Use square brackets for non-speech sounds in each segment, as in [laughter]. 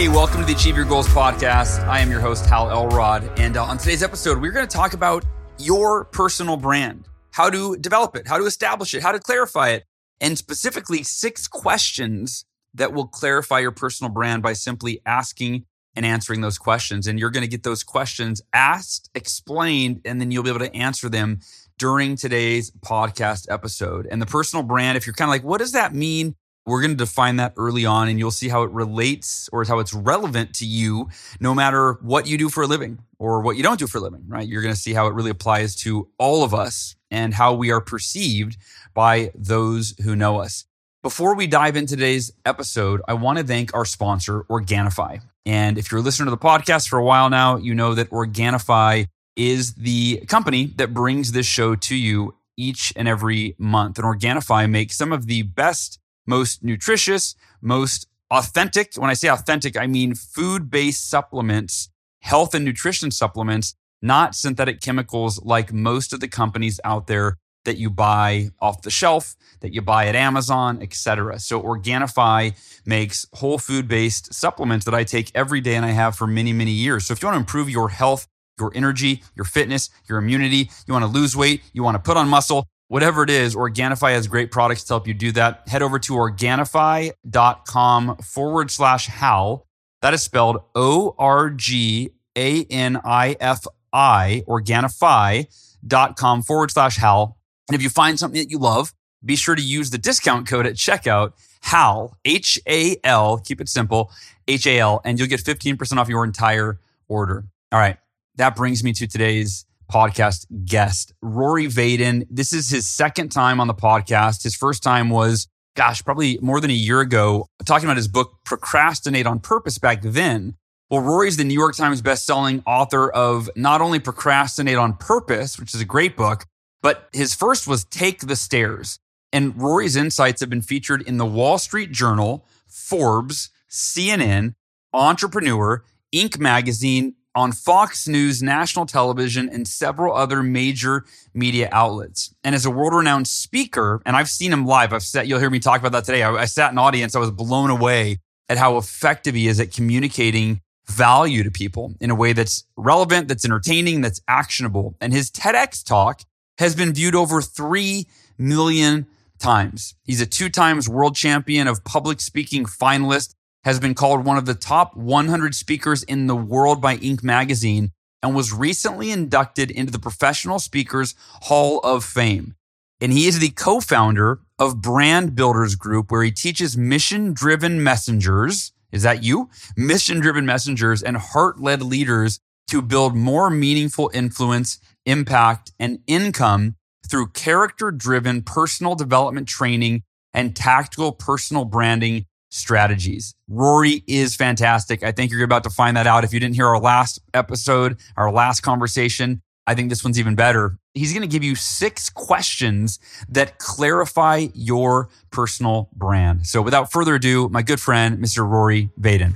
Hey, welcome to the Achieve Your Goals podcast. I am your host, Hal Elrod. And uh, on today's episode, we're going to talk about your personal brand, how to develop it, how to establish it, how to clarify it, and specifically six questions that will clarify your personal brand by simply asking and answering those questions. And you're going to get those questions asked, explained, and then you'll be able to answer them during today's podcast episode. And the personal brand, if you're kind of like, what does that mean? We're going to define that early on and you'll see how it relates or how it's relevant to you no matter what you do for a living or what you don't do for a living, right? You're going to see how it really applies to all of us and how we are perceived by those who know us. Before we dive into today's episode, I want to thank our sponsor, Organifi. And if you're listening to the podcast for a while now, you know that Organifi is the company that brings this show to you each and every month. And Organifi makes some of the best most nutritious, most authentic. When I say authentic, I mean food based supplements, health and nutrition supplements, not synthetic chemicals like most of the companies out there that you buy off the shelf, that you buy at Amazon, etc. So Organifi makes whole food based supplements that I take every day and I have for many, many years. So if you want to improve your health, your energy, your fitness, your immunity, you want to lose weight, you want to put on muscle, whatever it is, Organifi has great products to help you do that. Head over to Organifi.com forward slash Hal. That is spelled O R G A N I F I, Organifi.com forward slash Hal. And if you find something that you love, be sure to use the discount code at checkout, HAL, H A L, keep it simple, H A L, and you'll get 15% off your entire order. All right. That brings me to today's podcast guest, Rory Vaden. This is his second time on the podcast. His first time was, gosh, probably more than a year ago, talking about his book, Procrastinate on Purpose back then. Well, Rory's the New York Times bestselling author of not only Procrastinate on Purpose, which is a great book, but his first was Take the Stairs. And Rory's insights have been featured in the Wall Street Journal, Forbes, CNN, Entrepreneur, Inc. magazine, on Fox News, national television, and several other major media outlets. And as a world renowned speaker, and I've seen him live, I've sat, you'll hear me talk about that today. I, I sat in audience, I was blown away at how effective he is at communicating value to people in a way that's relevant, that's entertaining, that's actionable. And his TEDx talk has been viewed over 3 million times. He's a two times world champion of public speaking finalist has been called one of the top 100 speakers in the world by Inc. magazine and was recently inducted into the Professional Speakers Hall of Fame. And he is the co founder of Brand Builders Group, where he teaches mission driven messengers. Is that you? Mission driven messengers and heart led leaders to build more meaningful influence, impact, and income through character driven personal development training and tactical personal branding strategies. Rory is fantastic. I think you're about to find that out. If you didn't hear our last episode, our last conversation, I think this one's even better. He's going to give you six questions that clarify your personal brand. So without further ado, my good friend, Mr. Rory Vaden.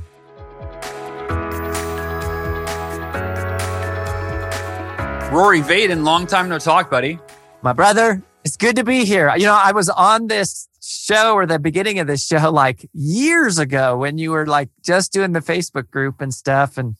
Rory Vaden, long time no talk, buddy. My brother, it's good to be here. You know, I was on this show or the beginning of this show like years ago when you were like just doing the Facebook group and stuff. And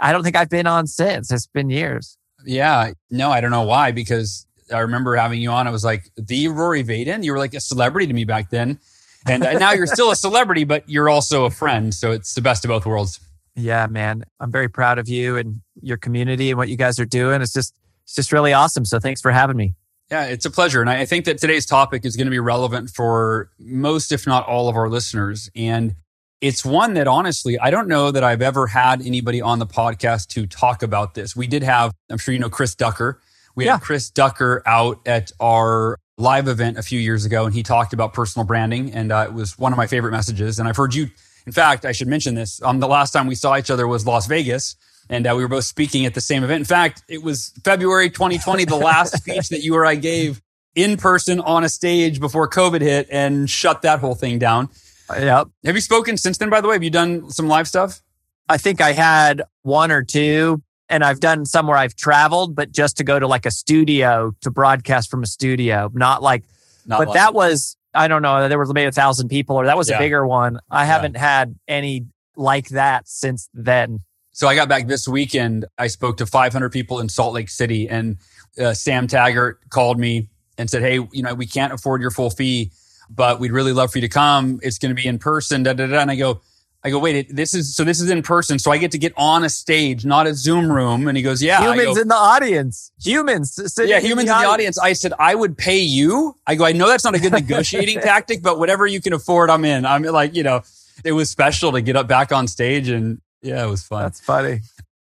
I don't think I've been on since. It's been years. Yeah. No, I don't know why, because I remember having you on. I was like, the Rory Vaden. You were like a celebrity to me back then. And uh, now you're still a celebrity, but you're also a friend. So it's the best of both worlds. Yeah, man. I'm very proud of you and your community and what you guys are doing. It's just, it's just really awesome. So thanks for having me. Yeah, it's a pleasure. And I think that today's topic is going to be relevant for most, if not all of our listeners. And it's one that honestly, I don't know that I've ever had anybody on the podcast to talk about this. We did have, I'm sure you know Chris Ducker. We yeah. had Chris Ducker out at our live event a few years ago, and he talked about personal branding. And uh, it was one of my favorite messages. And I've heard you In fact, I should mention this. Um, the last time we saw each other was Las Vegas, and uh, we were both speaking at the same event. In fact, it was February 2020, the last [laughs] speech that you or I gave in person on a stage before COVID hit and shut that whole thing down. Yep. Have you spoken since then, by the way? Have you done some live stuff? I think I had one or two, and I've done some where I've traveled, but just to go to like a studio to broadcast from a studio, not like, Not but that was, I don't know, there was maybe a thousand people or that was Yeah. a bigger one. I haven't had any like that since then. So I got back this weekend. I spoke to 500 people in Salt Lake City, and uh, Sam Taggart called me and said, "Hey, you know, we can't afford your full fee, but we'd really love for you to come. It's going to be in person." Da, da, da. And I go, "I go, wait, it, this is so this is in person, so I get to get on a stage, not a Zoom room." And he goes, "Yeah." Humans go, in the audience, humans. yeah, humans in the audience. I said, I would pay you. I go, I know that's not a good negotiating [laughs] tactic, but whatever you can afford, I'm in. I'm like, you know, it was special to get up back on stage and yeah, it was fun. That's funny.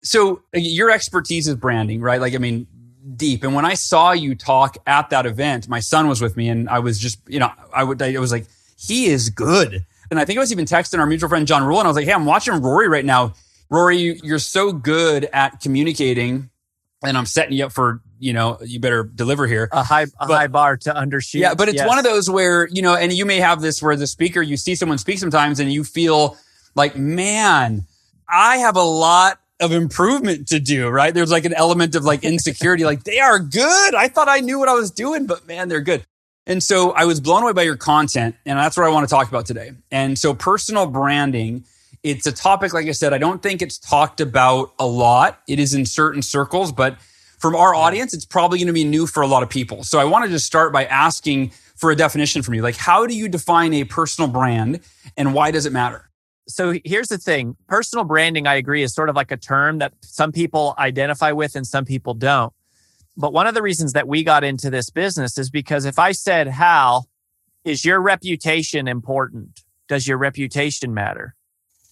so uh, your expertise is branding, right? Like, I mean, deep. And when I saw you talk at that event, my son was with me and I was just, you know, I would, I was like, he is good. And I think I was even texting our mutual friend, John Rule, and I was like, hey, I'm watching Rory right now. Rory, you- you're so good at communicating and I'm setting you up for, you know, you better deliver here. A high, a But- high bar to undershoot. Yeah, but it's Yes. one of those where, you know, and you may have this where the speaker, you see someone speak sometimes and you feel like, man, I have a lot of improvement to do, right? There's like an element of like insecurity, like they are good. I thought I knew what I was doing, but man, they're good. And so I was blown away by your content, and that's what I want to talk about today. And so personal branding, it's a topic, like I said, I don't think it's talked about a lot. It is in certain circles, but from our audience, it's probably going to be new for a lot of people. So I want to just start by asking for a definition from you. Like, how do you define a personal brand and why does it matter? So here's the thing. Personal branding i agree is sort of like a term that some people identify with and some people don't. But one of the reasons that we got into this business is because if i said hal is your reputation important? Does your reputation matter?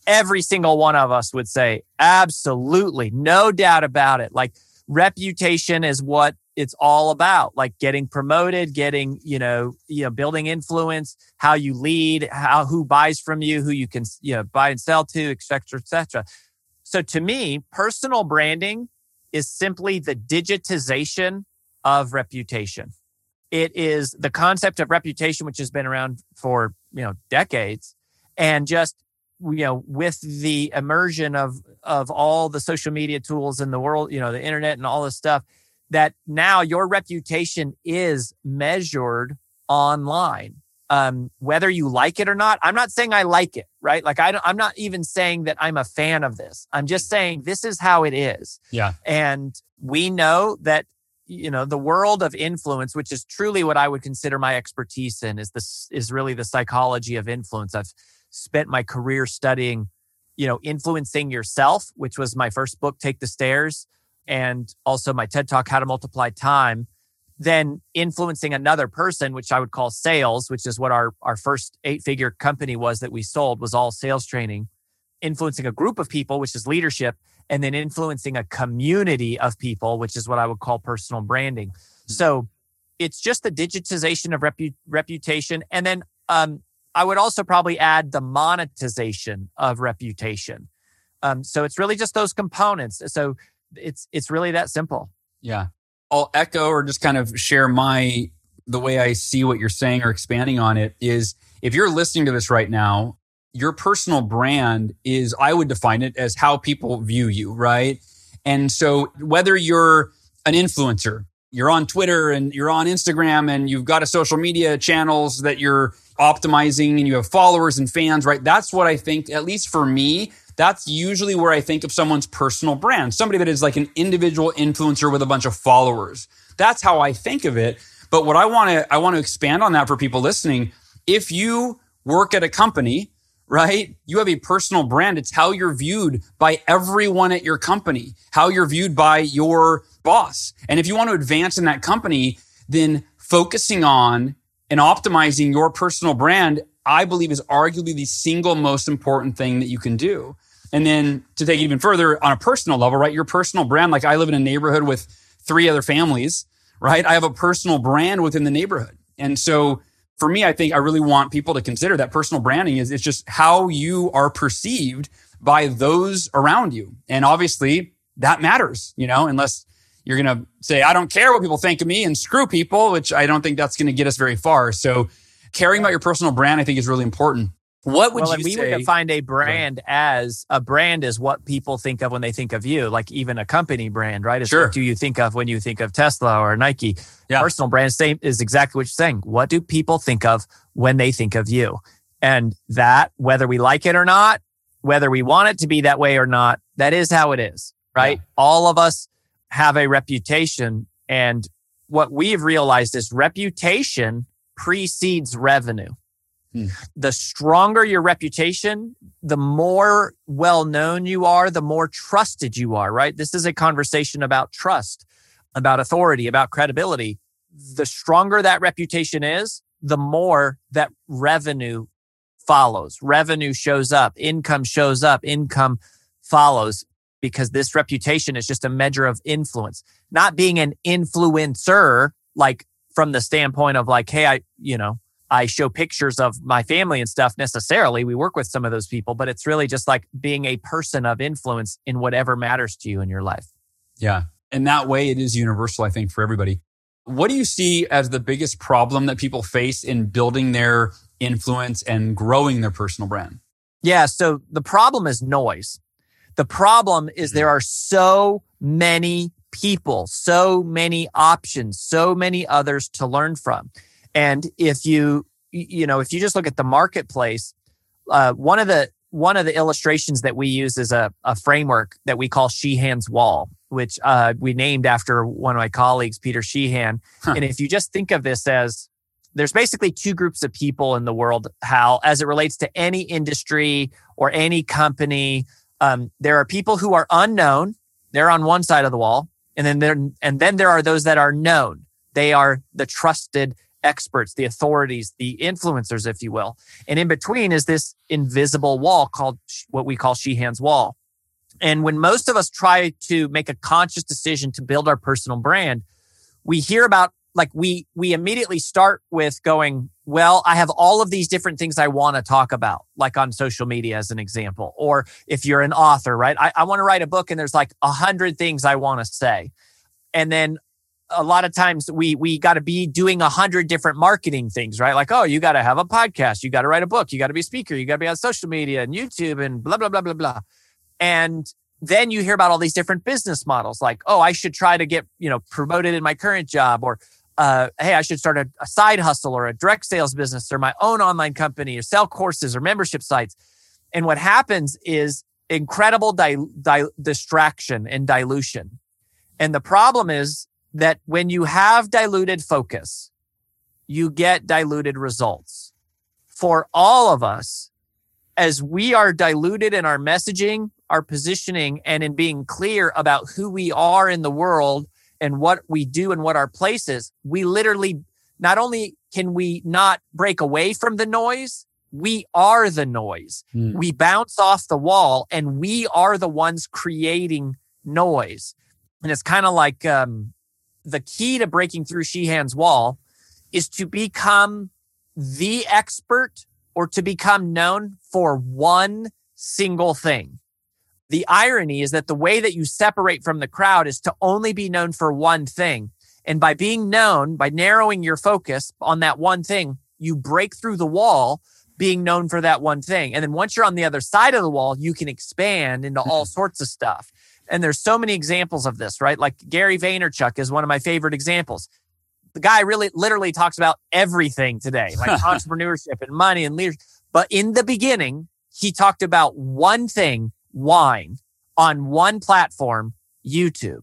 Every single one of us would say absolutely. No doubt about it. Like reputation is what it's all about like getting promoted getting you know you know building influence how you lead how who buys from you who you can you know buy and sell to etc cetera et cetera. So to me personal branding is simply the digitization of reputation. It is the concept of reputation which has been around for you know decades and just you know with the immersion of of all the social media tools in the world you know the internet and all this stuff that now your reputation is measured online. Um, whether you like it or not i'm not saying i like it right? Like I don't, i'm not even saying that i'm a fan of this. I'm just saying this is how it is. Yeah. and we know that you know the world of influence which is truly what i would consider my expertise in is this is really the psychology of influence. I've spent my career studying you know influencing yourself which was my first book take the stairs and also my ted talk how to multiply time then influencing another person which i would call sales which is what our our first eight figure company was that we sold was all sales training influencing a group of people which is leadership and then influencing a community of people which is what i would call personal branding. So it's just the digitization of repu- reputation and then um, i would also probably add the monetization of reputation. Um, so it's really just those components. So it's it's really that simple Yeah. I'll echo or just kind of share my the way I see what you're saying or expanding on it is if you're listening to this right now, your personal brand is I would define it as how people view you, right? And so whether you're an influencer, you're on Twitter and you're on Instagram and you've got a social media channels that you're optimizing and you have followers and fans, right? That's what I think, at least for me, that's usually where I think of someone's personal brand. Somebody that is like an individual influencer with a bunch of followers. That's how I think of it. But what I want to I want to expand on that for people listening. If you work at a company, right? You have a personal brand. It's how you're viewed by everyone at your company, how you're viewed by your boss. And if you want to advance in that company, then focusing on and optimizing your personal brand, I believe is arguably the single most important thing that you can do. And then to take it even further on a personal level, right? Your personal brand, like I live in a neighborhood with three other families, right? I have a personal brand within the neighborhood. And so for me, I think I really want people to consider that personal branding is it's just how you are perceived by those around you. And obviously that matters, you know, unless you're going to say, I don't care what people think of me and screw people, which I don't think that's going to get us very far. So caring about your personal brand, I think is really important. What would well, you we say? would define a brand as a brand is what people think of when they think of you, like even a company brand, right? Is Sure. what do you think of when you think of Tesla or Nike? Yeah. Personal brand same is exactly what you're saying. What do people think of when they think of you? And that, whether we like it or not, whether we want it to be that way or not, that is how it is, right? Yeah. All of us have a reputation. And what we've realized is reputation precedes revenue. Hmm. The stronger your reputation, the more well known you are, the more trusted you are, right? This is a conversation about trust, about authority, about credibility. The stronger that reputation is, the more that revenue follows. Revenue shows up, income shows up, income follows because this reputation is just a measure of influence, not being an influencer, like from the standpoint of like, hey, I, you know, I show pictures of my family and stuff necessarily. We work with some of those people, but it's really just like being a person of influence in whatever matters to you in your life. Yeah. And that way it is universal, I think, for everybody. What do you see as the biggest problem that people face in building their influence and growing their personal brand? Yeah. So the problem is noise. The problem is there mm-hmm. are so many people, so many options, so many others to learn from. And if you, you know, if you just look at the marketplace, uh, one of the, one of the illustrations that we use is a, a framework that we call Sheehan's Wall, which uh, we named after one of my colleagues, Peter Sheehan. Huh. And if you just think of this as there's basically two groups of people in the world, Hal, as it relates to any industry or any company. Um, there are people who are unknown. They're on one side of the wall. And then there, and then there are those that are known. They are the trusted experts, the authorities, the influencers, if you will. And in between is this invisible wall called what we call Sheehan's wall. And when most of us try to make a conscious decision to build our personal brand, we hear about like we we immediately start with going, well, I have all of these different things I want to talk about, like on social media as an example. Or if you're an author, right? I, I want to write a book and there's like a hundred things I want to say. And then a lot of times we we got to be doing a hundred different marketing things, right? Like, oh, you got to have a podcast, you got to write a book, you got to be a speaker, you got to be on social media and YouTube and blah blah blah blah blah. And then you hear about all these different business models, like, oh, I should try to get you know promoted in my current job, or uh, hey, I should start a, a side hustle or a direct sales business or my own online company or sell courses or membership sites. And what happens is incredible di- di- distraction and dilution. And the problem is that when you have diluted focus, you get diluted results. For all of us, as we are diluted in our messaging, our positioning, and in being clear about who we are in the world and what we do and what our place is, we literally not only can we not break away from the noise, we are the noise. Hmm. We bounce off the wall and we are the ones creating noise. And it's kind of like um, the key to breaking through Sheehan's wall is to become the expert or to become known for one single thing. The irony is that the way that you separate from the crowd is to only be known for one thing. And by being known, by narrowing your focus on that one thing, you break through the wall being known for that one thing. And then once you're on the other side of the wall, you can expand into all mm-hmm. sorts of stuff. And there's so many examples of this, right? Like Gary Vaynerchuk is one of my favorite examples. The guy really literally talks about everything today, like [laughs] entrepreneurship and money and leadership. But in the beginning, he talked about one thing, wine, on one platform, YouTube.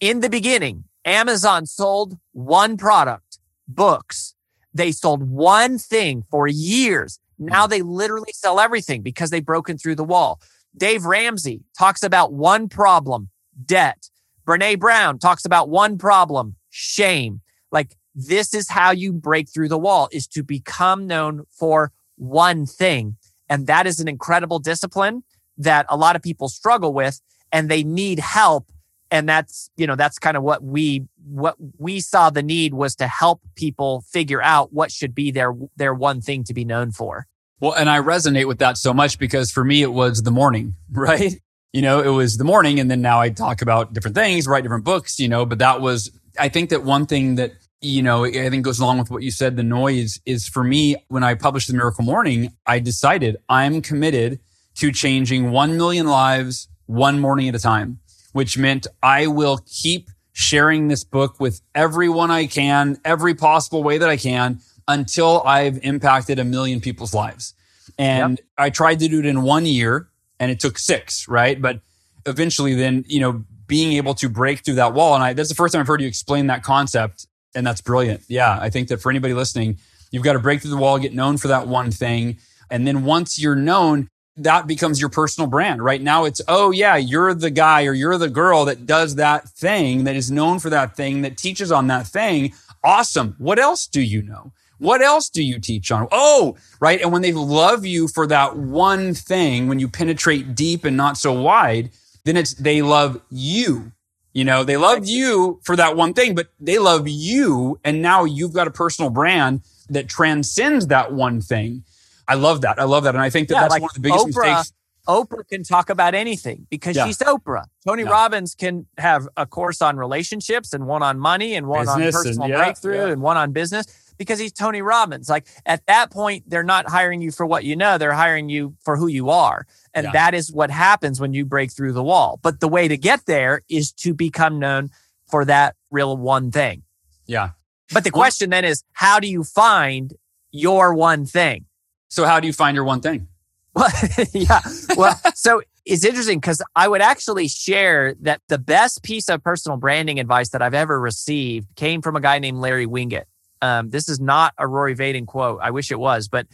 In the beginning, Amazon sold one product, books. They sold one thing for years. Now hmm. they literally sell everything because they've broken through the wall. Dave Ramsey talks about one problem, debt. Brene Brown talks about one problem, shame. Like this is how you break through the wall is to become known for one thing. And that is an incredible discipline that a lot of people struggle with and they need help and that's you know that's kind of what we what we saw the need was to help people figure out what should be their their one thing to be known for well and i resonate with that so much because for me it was the morning [laughs] right? You know it was the morning and then now i talk about different things write different books you know but that was i think that one thing that you know i think goes along with what you said the noise is for me when i published the miracle morning i decided i'm committed to changing 1 million lives one morning at a time which meant I will keep sharing this book with everyone I can, every possible way that I can until I've impacted a million people's lives. And yep. I tried to do it in one year and it took six, right? But eventually then, you know, being able to break through that wall. And I, that's the first time I've heard you explain that concept. And that's brilliant. Yeah. I think that for anybody listening, you've got to break through the wall, get known for that one thing. And then once you're known, that becomes your personal brand. Right now it's, oh yeah, you're the guy or you're the girl that does that thing, that is known for that thing, that teaches on that thing. Awesome. What else do you know? What else do you teach on? Oh, right. And when they love you for that one thing, when you penetrate deep and not so wide, then it's, they love you. You know, they love you for that one thing, but they love you. And now you've got a personal brand that transcends that one thing. I love that. I love that. And I think that yeah, that's like one of the biggest Oprah, mistakes. Oprah can talk about anything because yeah. she's Oprah. Tony yeah. Robbins can have a course on relationships and one on money and one business on personal and, breakthrough and one on business because he's Tony Robbins. Like at that point, they're not hiring you for what you know, they're hiring you for who you are. And that is what happens when you break through the wall. But the way to get there is to become known for that real one thing. Yeah. But the question then is, how do you find your one thing? So how do you find your one thing? Well, [laughs] yeah. Well, so it's interesting because I would actually share that the best piece of personal branding advice that I've ever received came from a guy named Larry Winget. Um, this is not a Rory Vaden quote. I wish it was, but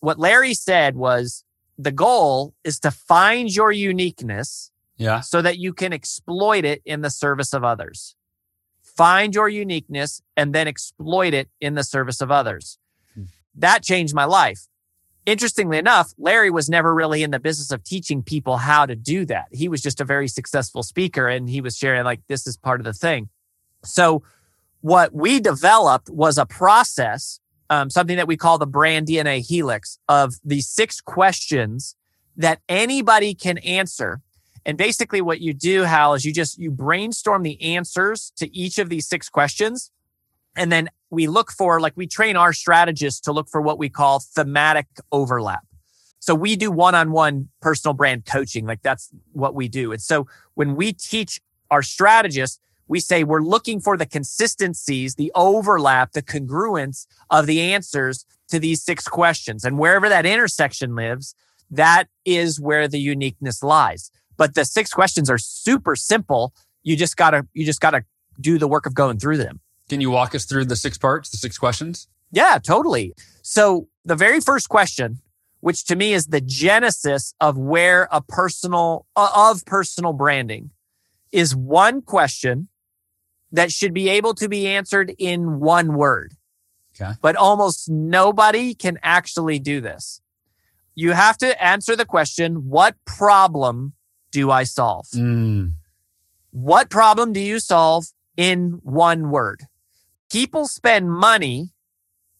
what Larry said was the goal is to find your uniqueness yeah. so that you can exploit it in the service of others. Find your uniqueness and then exploit it in the service of others. Hmm. That changed my life interestingly enough, Larry was never really in the business of teaching people how to do that. He was just a very successful speaker and he was sharing, like, this is part of the thing. So, what we developed was a process, um, something that we call the brand DNA helix of these six questions that anybody can answer. And basically, what you do, Hal, is you just you brainstorm the answers to each of these six questions and then we look for, like, we train our strategists to look for what we call thematic overlap. So we do one on one personal brand coaching. Like, that's what we do. And so when we teach our strategists, we say we're looking for the consistencies, the overlap, the congruence of the answers to these six questions. And wherever that intersection lives, that is where the uniqueness lies. But the six questions are super simple. You just gotta, you just gotta do the work of going through them. Can you walk us through the six parts, the six questions? Yeah, totally. So the very first question, which to me is the genesis of where a personal of personal branding is one question that should be able to be answered in one word. Okay. But almost nobody can actually do this. You have to answer the question, what problem do I solve? Mm. What problem do you solve in one word? people spend money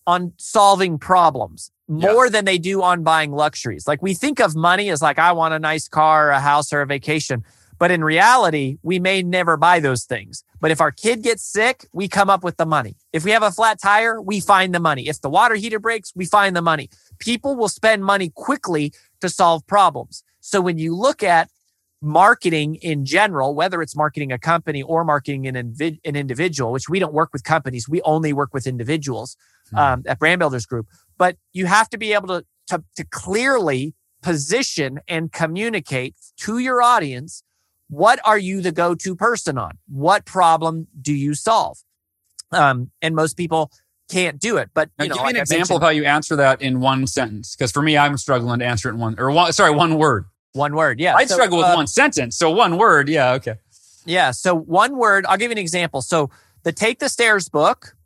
on solving problems more yeah. than they do on buying luxuries. Like we think of money as like, I want a nice car, a house, or a vacation. But in reality, we may never buy those things. But if our kid gets sick, we come up with the money. If we have a flat tire, we find the money. If the water heater breaks, we find the money. People will spend money quickly to solve problems. So when you look at marketing in general, whether it's marketing a company or marketing an, invi- an individual, which we don't work with companies, we only work with individuals um, at Brand Builders Group. But you have to be able to, to, to clearly position and communicate to your audience what are you the go-to person on? What problem do you solve? Um, and most people can't do it. But you know, give me like an example of how you answer that in one sentence. Because for me, I'm struggling to answer it in one or one. Sorry, one word. One word. Yeah. I'd so, struggle with uh, one sentence. So one word. Yeah. Okay. Yeah. So one word, I'll give you an example. So the Take the Stairs book,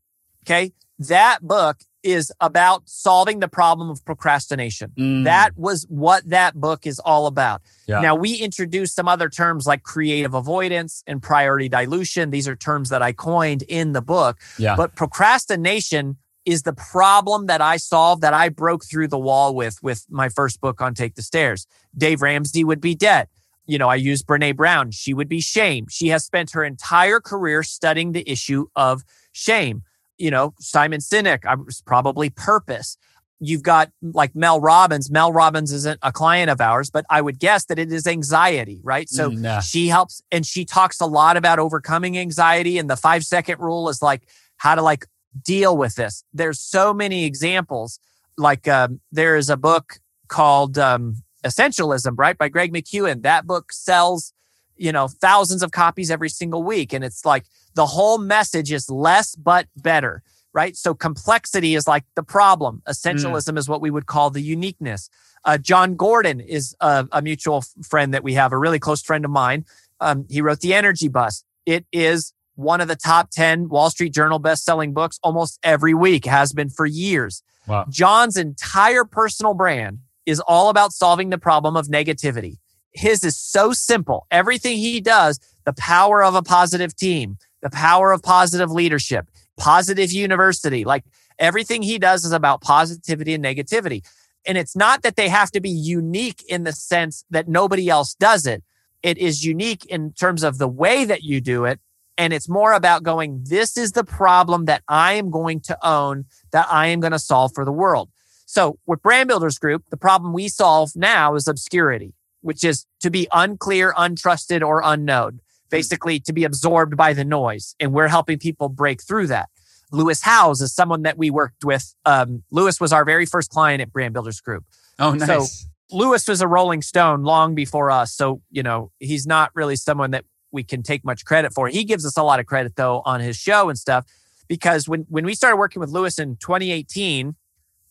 okay, that book is about solving the problem of procrastination. Mm. That was what that book is all about. Yeah. Now, we introduced some other terms like creative avoidance and priority dilution. These are terms that I coined in the book. Yeah. But procrastination is the problem that I solved that I broke through the wall with with my first book on Take the Stairs. Dave Ramsey would be dead. You know, I use Brene Brown. She would be shame. She has spent her entire career studying the issue of shame. You know, Simon Sinek, I was probably purpose. You've got like Mel Robbins. Mel Robbins isn't a client of ours, but I would guess that it is anxiety, right? So Mm, yeah. she helps and she talks a lot about overcoming anxiety. And the five second rule is like how to like deal with this. There's so many examples. Like um, there is a book called um, Essentialism, right, by Greg McKeown. That book sells, you know, thousands of copies every single week, and it's like the whole message is less but better, right? So complexity is like the problem. Essentialism is what we would call the uniqueness. Uh, Jon Gordon is a, a mutual f- friend that we have, a really close friend of mine. Um, he wrote The Energy Bus. It is one of the top 10 Wall Street Journal best-selling books almost every week, has been for years. Wow. Jon's entire personal brand is all about solving the problem of negativity. His is so simple. Everything he does, the power of a positive team, the power of positive leadership, positive university, like everything he does is about positivity and negativity. And it's not that they have to be unique in the sense that nobody else does it. It is unique in terms of the way that you do it. And it's more about going, this is the problem that I am going to own, that I am going to solve for the world. So with Brand Builders Group, the problem we solve now is obscurity, which is to be unclear, untrusted, or unknown, basically to be absorbed by the noise. And we're helping people break through that. Lewis Howes is someone that we worked with. Um, Lewis was our very first client at Brand Builders Group. Oh, nice. So- Lewis was a Rolling Stone long before us. So, you know, he's not really someone that we can take much credit for. He gives us a lot of credit though on his show and stuff because when when we started working with Lewis in 2018,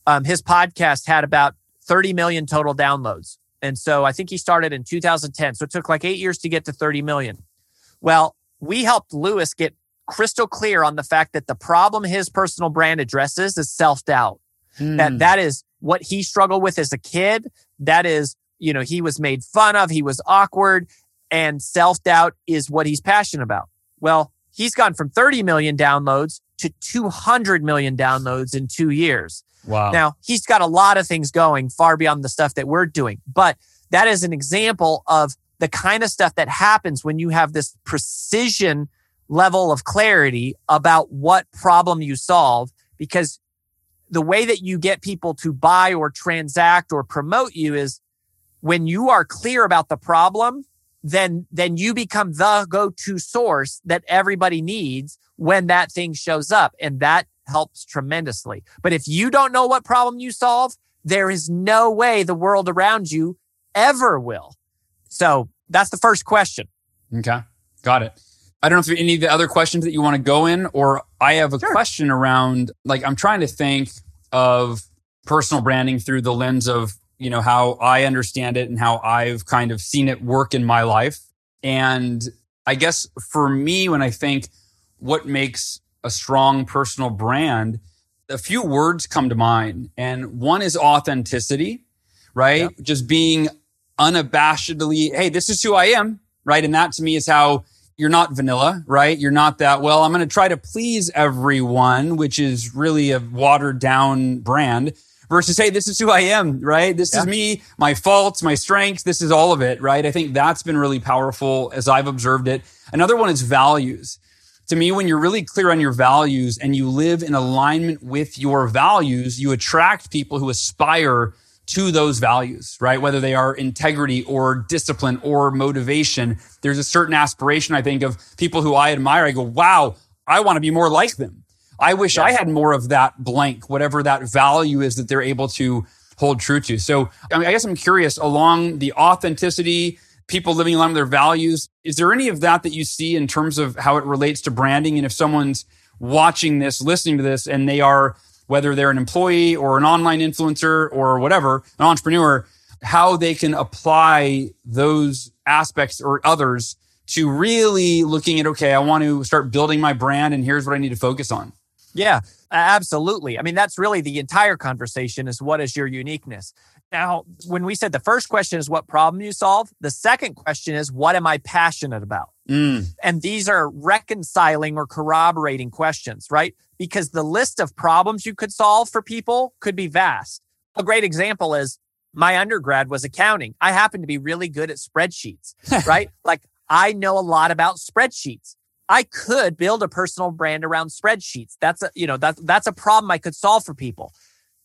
um, his podcast had about 30 million total downloads. And so I think he started in 2010. So it took like eight years to get to 30 million. Well, we helped Lewis get crystal clear on the fact that the problem his personal brand addresses is self doubt Hmm. that that is what he struggled with as a kid that is you know he was made fun of he was awkward and self-doubt is what he's passionate about well he's gone from 30 million downloads to 200 million downloads in 2 years wow. now he's got a lot of things going far beyond the stuff that we're doing but that is an example of the kind of stuff that happens when you have this precision level of clarity about what problem you solve because the way that you get people to buy or transact or promote you is when you are clear about the problem then then you become the go-to source that everybody needs when that thing shows up and that helps tremendously but if you don't know what problem you solve there is no way the world around you ever will so that's the first question Okay. Got it. I don't know if there are any of the other questions that you want to go in, or I have a Sure. question around like I'm trying to think of personal branding through the lens of, you know, how I understand it and how I've kind of seen it work in my life. And I guess for me, when I think what makes a strong personal brand, a few words come to mind. And one is authenticity, right? Yep. Just being unabashedly, hey, this is who I am, right? And that to me is how you're not vanilla, right? You're not that, well, I'm going to try to please everyone, which is really a watered down brand versus, hey, this is who I am, right? This is me, my faults, my strengths. This is all of it, right? I think that's been really powerful as I've observed it. Another one is values. To me, when you're really clear on your values and you live in alignment with your values, you attract people who aspire to those values, right? Whether they are integrity or discipline or motivation. There's a certain aspiration, I think, of people who I admire. I go, wow, I want to be more like them. I wish I had more of that blank, whatever that value is that they're able to hold true to. So, I, mean, I guess I'm curious along the authenticity, people living along their values. Is there any of that that you see in terms of how it relates to branding? And if someone's watching this, listening to this, and they are, whether they're an employee or an online influencer or whatever, an entrepreneur, how they can apply those aspects or others to really looking at, okay, I want to start building my brand and here's what I need to focus on. Yeah, absolutely. I mean, that's really the entire conversation is what is your uniqueness? Now, when we said the first question is what problem you solve, the second question is what am I passionate about? Mm. And these are reconciling or corroborating questions, right? Because the list of problems you could solve for people could be vast. A great example is my undergrad was accounting. I happen to be really good at spreadsheets, [laughs] right? like I know a lot about spreadsheets. I could build a personal brand around spreadsheets. That's a, you know, that's, that's a problem I could solve for people.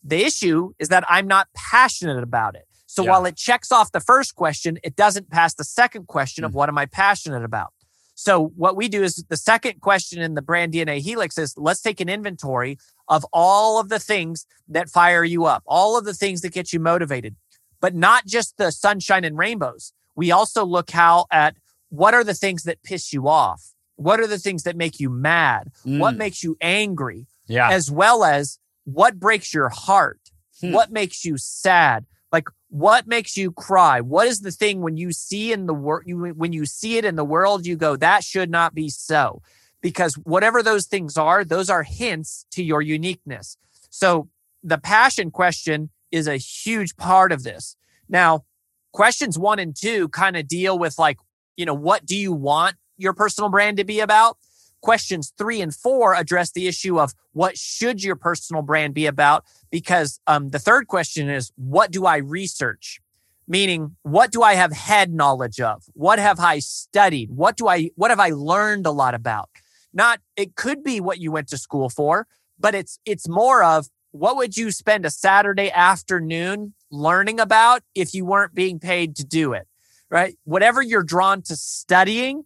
The issue is that I'm not passionate about it. So yeah. while it checks off the first question, it doesn't pass the second question mm of what am I passionate about? So what we do is the second question in the brand DNA helix is let's take an inventory of all of the things that fire you up, all of the things that get you motivated, but not just the sunshine and rainbows. We also look how at what are the things that piss you off? What are the things that make you mad? Mm. What makes you angry? Yeah. As well as what breaks your heart? Hmm. What makes you sad? Like what makes you cry? What is the thing when you see in the world, you, when you see it in the world, you go, that should not be so. Because whatever those things are, those are hints to your uniqueness. So the passion question is a huge part of this. Now, questions one and two kind of deal with like, you know, what do you want your personal brand to be about? Questions three and four address the issue of what should your personal brand be about? Because um, the third question is, what do I research? Meaning, what do I have head knowledge of? What have I studied? What do I, what have I learned a lot about? Not, it could be what you went to school for, but it's, it's more of what would you spend a Saturday afternoon learning about if you weren't being paid to do it? Right? Whatever you're drawn to studying,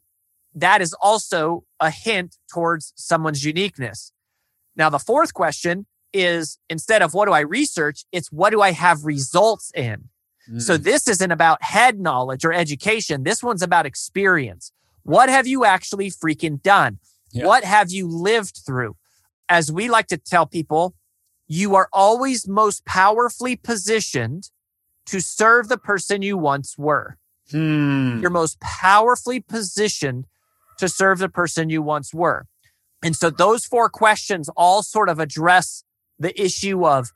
that is also a hint towards someone's uniqueness. Now, the fourth question is instead of what do I research, it's what do I have results in? Mm. So this isn't about head knowledge or education. This one's about experience. What have you actually freaking done? Yeah. What have you lived through? As we like to tell people, you are always most powerfully positioned to serve the person you once were. Hmm. You're most powerfully positioned to serve the person you once were. And so those four questions all sort of address the issue of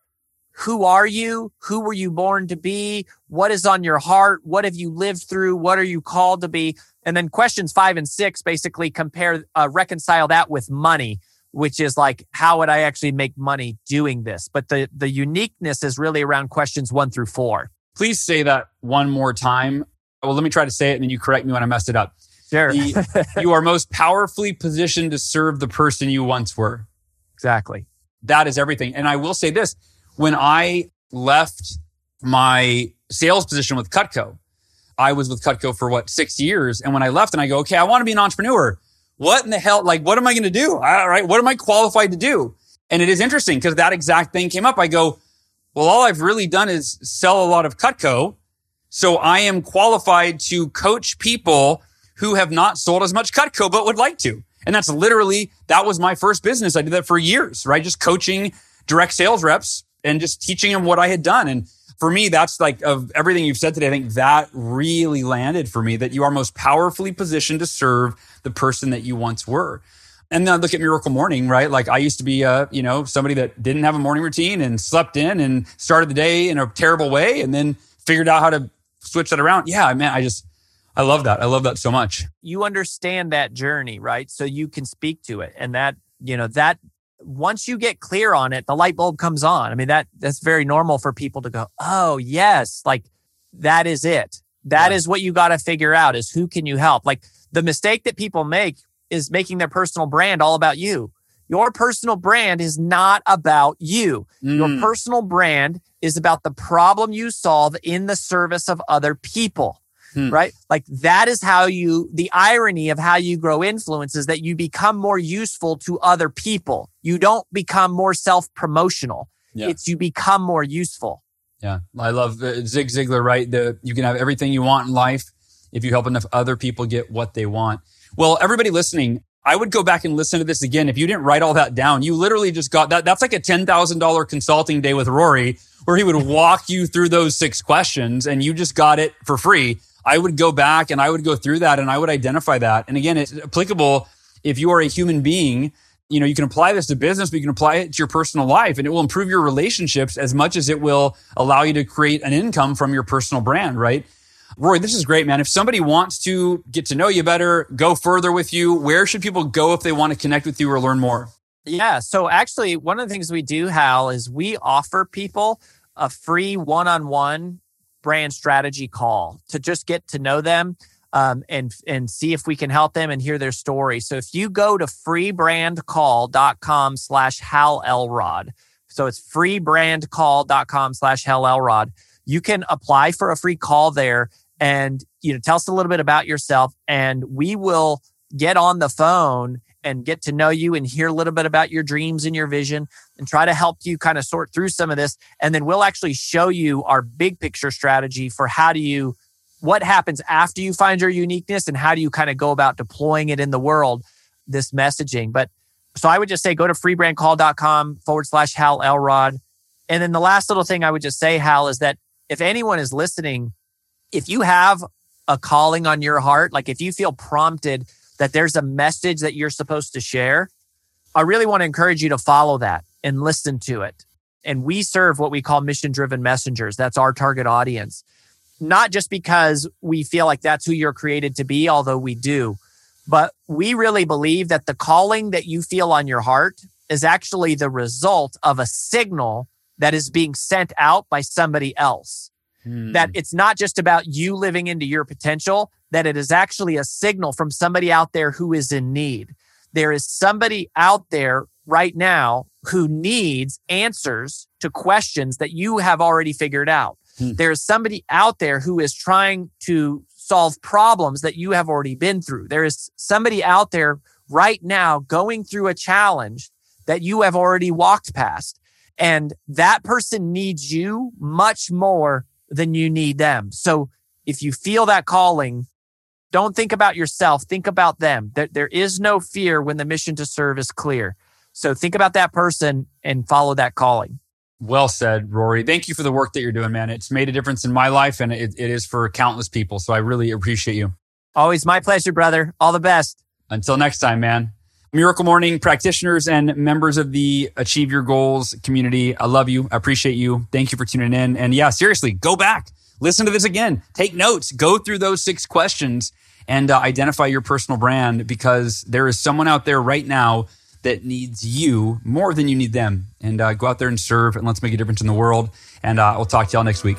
who are you? Who were you born to be? What is on your heart? What have you lived through? What are you called to be? And then questions five and six basically compare, uh, reconcile that with money, which is like, how would I actually make money doing this? But the, the uniqueness is really around questions one through four. Please say that one more time. Well, let me try to say it and then you correct me when I messed it up. Sure. the, [laughs] you are most powerfully positioned to serve the person you once were. Exactly. That is everything. And I will say this when I left my sales position with Cutco, I was with Cutco for what, six years. And when I left and I go, okay, I want to be an entrepreneur. What in the hell? Like, what am I going to do? All right. What am I qualified to do? And it is interesting because that exact thing came up. I go, well, all I've really done is sell a lot of Cutco. So I am qualified to coach people who have not sold as much Cutco, but would like to. And that's literally, that was my first business. I did that for years, right? Just coaching direct sales reps and just teaching them what I had done. And for me, that's like of everything you've said today, I think that really landed for me that you are most powerfully positioned to serve the person that you once were. And then look at Miracle Morning, right? Like I used to be, uh, you know, somebody that didn't have a morning routine and slept in and started the day in a terrible way and then figured out how to switch that around. Yeah, man, I just, I love that. I love that so much. You understand that journey, right? So you can speak to it. And that, you know, that once you get clear on it, the light bulb comes on. I mean, that that's very normal for people to go, oh, yes, like that is it. That yeah. is what you got to figure out is who can you help? Like the mistake that people make is making their personal brand all about you. Your personal brand is not about you. Mm. Your personal brand is about the problem you solve in the service of other people hmm. right? Like that is how you, the irony of how you grow influence is that you become more useful to other people. You don't become more self promotional. Yeah. It's you become more useful. Yeah. I love uh, Zig Ziglar, right? The, you can have everything you want in life if you help enough other people get what they want. Well, everybody listening, I would go back and listen to this again. If you didn't write all that down, you literally just got that. That's like a $10,000 consulting day with Rory where he would walk you through those six questions and you just got it for free. I would go back and I would go through that and I would identify that. And again, it's applicable if you are a human being you know, you can apply this to business, but you can apply it to your personal life and it will improve your relationships as much as it will allow you to create an income from your personal brand, right? Roy, this is great, man. If somebody wants to get to know you better, go further with you, where should people go if they want to connect with you or learn more? Yeah. So actually, one of the things we do, Hal, is we offer people a free one on one brand strategy call to just get to know them um, and and see if we can help them and hear their story. So if you go to freebrandcall.com slash Hal Elrod, so it's freebrandcall.com slash Hal Elrod, you can apply for a free call there and you know tell us a little bit about yourself and we will get on the phone and get to know you and hear a little bit about your dreams and your vision and try to help you kind of sort through some of this. And then we'll actually show you our big picture strategy for how do you what happens after you find your uniqueness and how do you kind of go about deploying it in the world this messaging. But so i would just say go to freebrandcall.com forward slash hal elrod. And then the last little thing i would just say hal is that if anyone is listening if you have a calling on your heart like if you feel prompted that there's a message that you're supposed to share i really want to encourage you to follow that and listen to it. And we serve what we call mission driven messengers. That's our target audience. Not just because we feel like that's who you're created to be, although we do, but we really believe that the calling that you feel on your heart is actually the result of a signal that is being sent out by somebody else. Hmm. That it's not just about you living into your potential, that it is actually a signal from somebody out there who is in need. There is somebody out there right now who needs answers to questions that you have already figured out. Hmm. There's somebody out there who is trying to solve problems that you have already been through. There is somebody out there right now going through a challenge that you have already walked past. And that person needs you much more than you need them. So if you feel that calling, don't think about yourself. Think about them. There, there is no fear when the mission to serve is clear. So think about that person and follow that calling. Well said, Rory. Thank you for the work that you're doing, man. It's made a difference in my life and it, it is for countless people. So I really appreciate you. Always my pleasure, brother. All the best. Until next time, man. Miracle Morning practitioners and members of the Achieve Your Goals community. I love you. I appreciate you. Thank you for tuning in. And yeah, seriously, go back, listen to this again, take notes, go through those six questions and uh, identify your personal brand because there is someone out there right now that needs you more than you need them. And uh, go out there and serve, and let's make a difference in the world. And uh, we'll talk to y'all next week.